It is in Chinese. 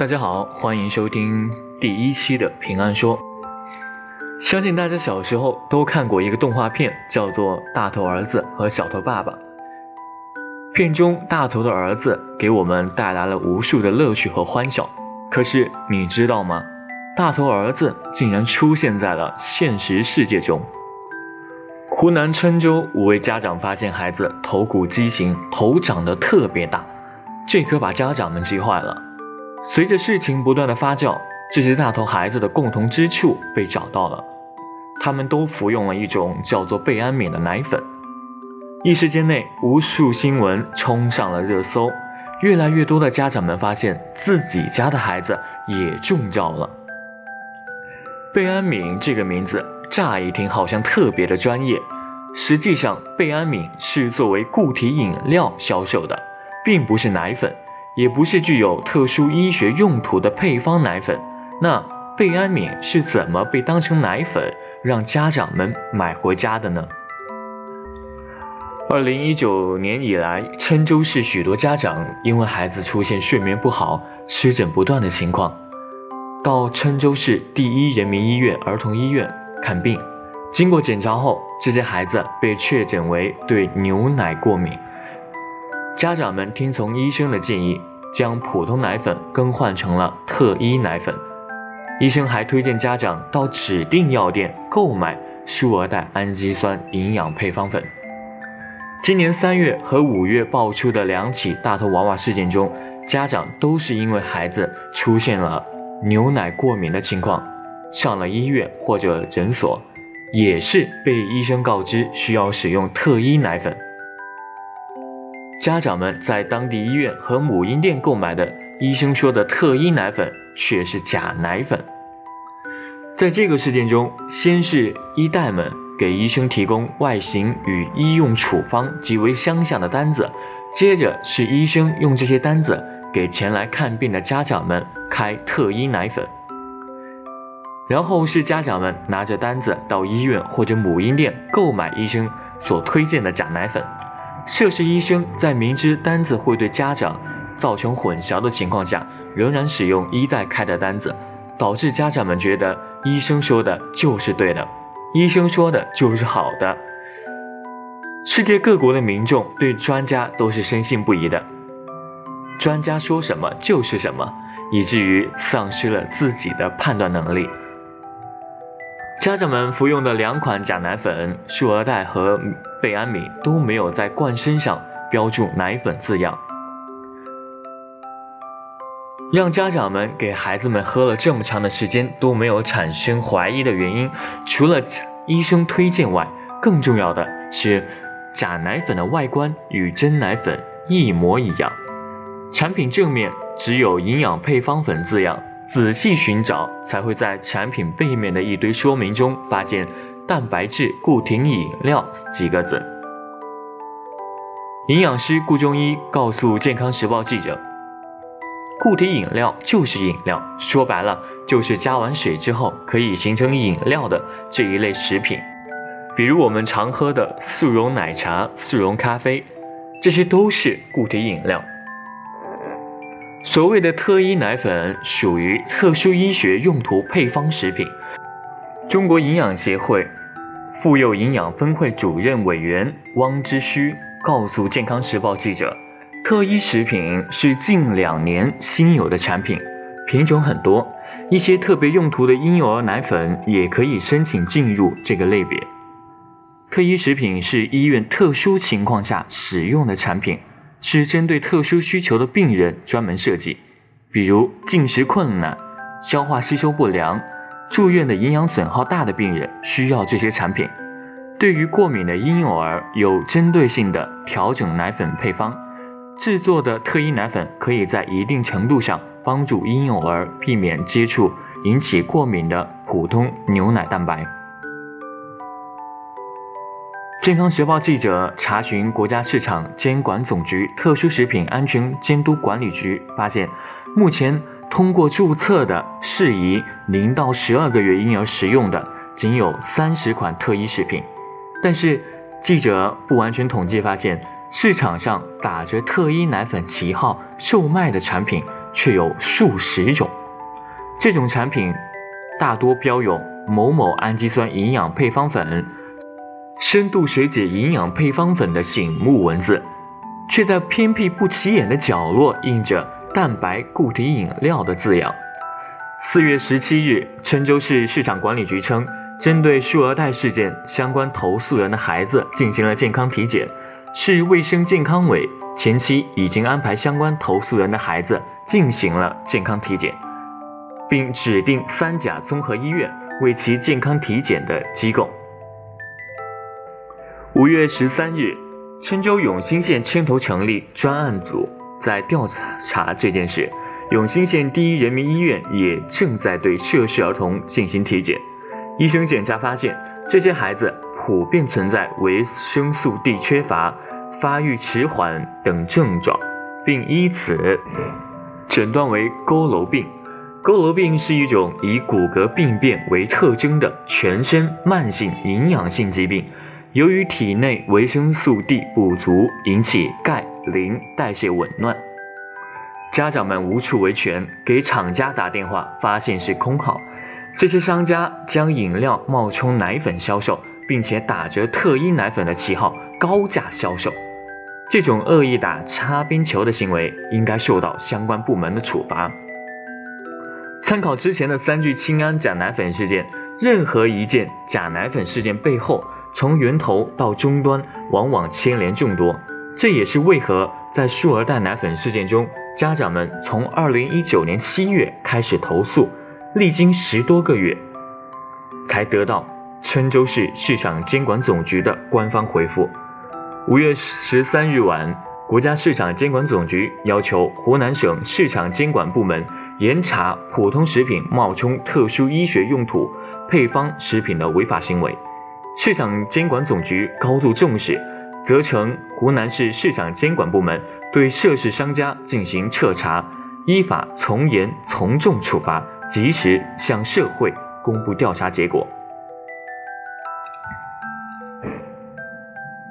大家好，欢迎收听第一期的平安说。相信大家小时候都看过一个动画片，叫做《大头儿子和小头爸爸》。片中大头的儿子给我们带来了无数的乐趣和欢笑。可是你知道吗？大头儿子竟然出现在了现实世界中。湖南郴州五位家长发现孩子头骨畸形，头长得特别大，这可把家长们急坏了。随着事情不断的发酵，这些大头孩子的共同之处被找到了，他们都服用了一种叫做贝安敏的奶粉。一时间内，无数新闻冲上了热搜，越来越多的家长们发现自己家的孩子也中招了。贝安敏这个名字乍一听好像特别的专业，实际上贝安敏是作为固体饮料销售的，并不是奶粉。也不是具有特殊医学用途的配方奶粉，那贝安敏是怎么被当成奶粉让家长们买回家的呢？二零一九年以来，郴州市许多家长因为孩子出现睡眠不好、湿疹不断的情况，到郴州市第一人民医院儿童医院看病，经过检查后，这些孩子被确诊为对牛奶过敏。家长们听从医生的建议，将普通奶粉更换成了特医奶粉。医生还推荐家长到指定药店购买舒尔代氨基酸营养配方粉。今年三月和五月爆出的两起大头娃娃事件中，家长都是因为孩子出现了牛奶过敏的情况，上了医院或者诊所，也是被医生告知需要使用特医奶粉。家长们在当地医院和母婴店购买的医生说的特医奶粉却是假奶粉。在这个事件中，先是医代们给医生提供外形与医用处方极为相像的单子，接着是医生用这些单子给前来看病的家长们开特医奶粉，然后是家长们拿着单子到医院或者母婴店购买医生所推荐的假奶粉。涉事医生在明知单子会对家长造成混淆的情况下，仍然使用医代开的单子，导致家长们觉得医生说的就是对的，医生说的就是好的。世界各国的民众对专家都是深信不疑的，专家说什么就是什么，以至于丧失了自己的判断能力。家长们服用的两款假奶粉舒尔代和贝安敏都没有在罐身上标注奶粉字样，让家长们给孩子们喝了这么长的时间都没有产生怀疑的原因，除了医生推荐外，更重要的是假奶粉的外观与真奶粉一模一样，产品正面只有营养配方粉字样。仔细寻找，才会在产品背面的一堆说明中发现“蛋白质固体饮料”几个字。营养师顾中医告诉《健康时报》记者：“固体饮料就是饮料，说白了就是加完水之后可以形成饮料的这一类食品，比如我们常喝的速溶奶茶、速溶咖啡，这些都是固体饮料。”所谓的特医奶粉属于特殊医学用途配方食品。中国营养协会妇幼营养分会主任委员汪之虚告诉《健康时报》记者：“特医食品是近两年新有的产品，品种很多，一些特别用途的婴幼儿奶粉也可以申请进入这个类别。特医食品是医院特殊情况下使用的产品。”是针对特殊需求的病人专门设计，比如进食困难、消化吸收不良、住院的营养损耗大的病人需要这些产品。对于过敏的婴幼儿，有针对性的调整奶粉配方，制作的特医奶粉可以在一定程度上帮助婴幼儿避免接触引起过敏的普通牛奶蛋白。健康时报记者查询国家市场监管总局特殊食品安全监督管理局，发现，目前通过注册的适宜零到十二个月婴儿食用的仅有三十款特医食品。但是，记者不完全统计发现，市场上打着特医奶粉旗号售卖的产品却有数十种。这种产品大多标有“某某氨基酸营养配方粉”“深度水解营养配方粉”的醒目文字，却在偏僻不起眼的角落印着“蛋白固体饮料”的字样。四月十七日，郴州市市场管理局称，针对数额贷事件相关投诉人的孩子进行了健康体检，市卫生健康委前期已经安排相关投诉人的孩子进行了健康体检，并指定三甲综合医院为其健康体检的机构。五月十三日，郴州永兴县牵头成立专案组，在调查这件事。永兴县第一人民医院也正在对涉事儿童进行体检，医生检查发现，这些孩子普遍存在维生素 D 缺乏、发育迟缓等症状，并依此诊断为佝偻病。佝偻病是一种以骨骼病变为特征的全身慢性营养性疾病，由于体内维生素 D 不足，引起钙磷代谢紊乱。家长们无处维权，给厂家打电话，发现是空号。这些商家将饮料冒充奶粉销售，并且打着特一奶粉的旗号高价销售。这种恶意打擦边球的行为，应该受到相关部门的处罚。参考之前的三聚氰胺假奶粉事件，任何一件假奶粉事件背后，从源头到终端，往往牵连众多。这也是为何在数儿蛋奶粉事件中。家长们从二零一九年七月开始投诉，历经十多个月，才得到郴州市市场监管总局的官方回复。五月十三日晚，国家市场监管总局要求湖南省市场监管部门严查普通食品冒充特殊医学用途配方食品的违法行为。市场监管总局高度重视，责成湖南市市场监管部门。对涉事商家进行彻查，依法从严从重处罚，及时向社会公布调查结果。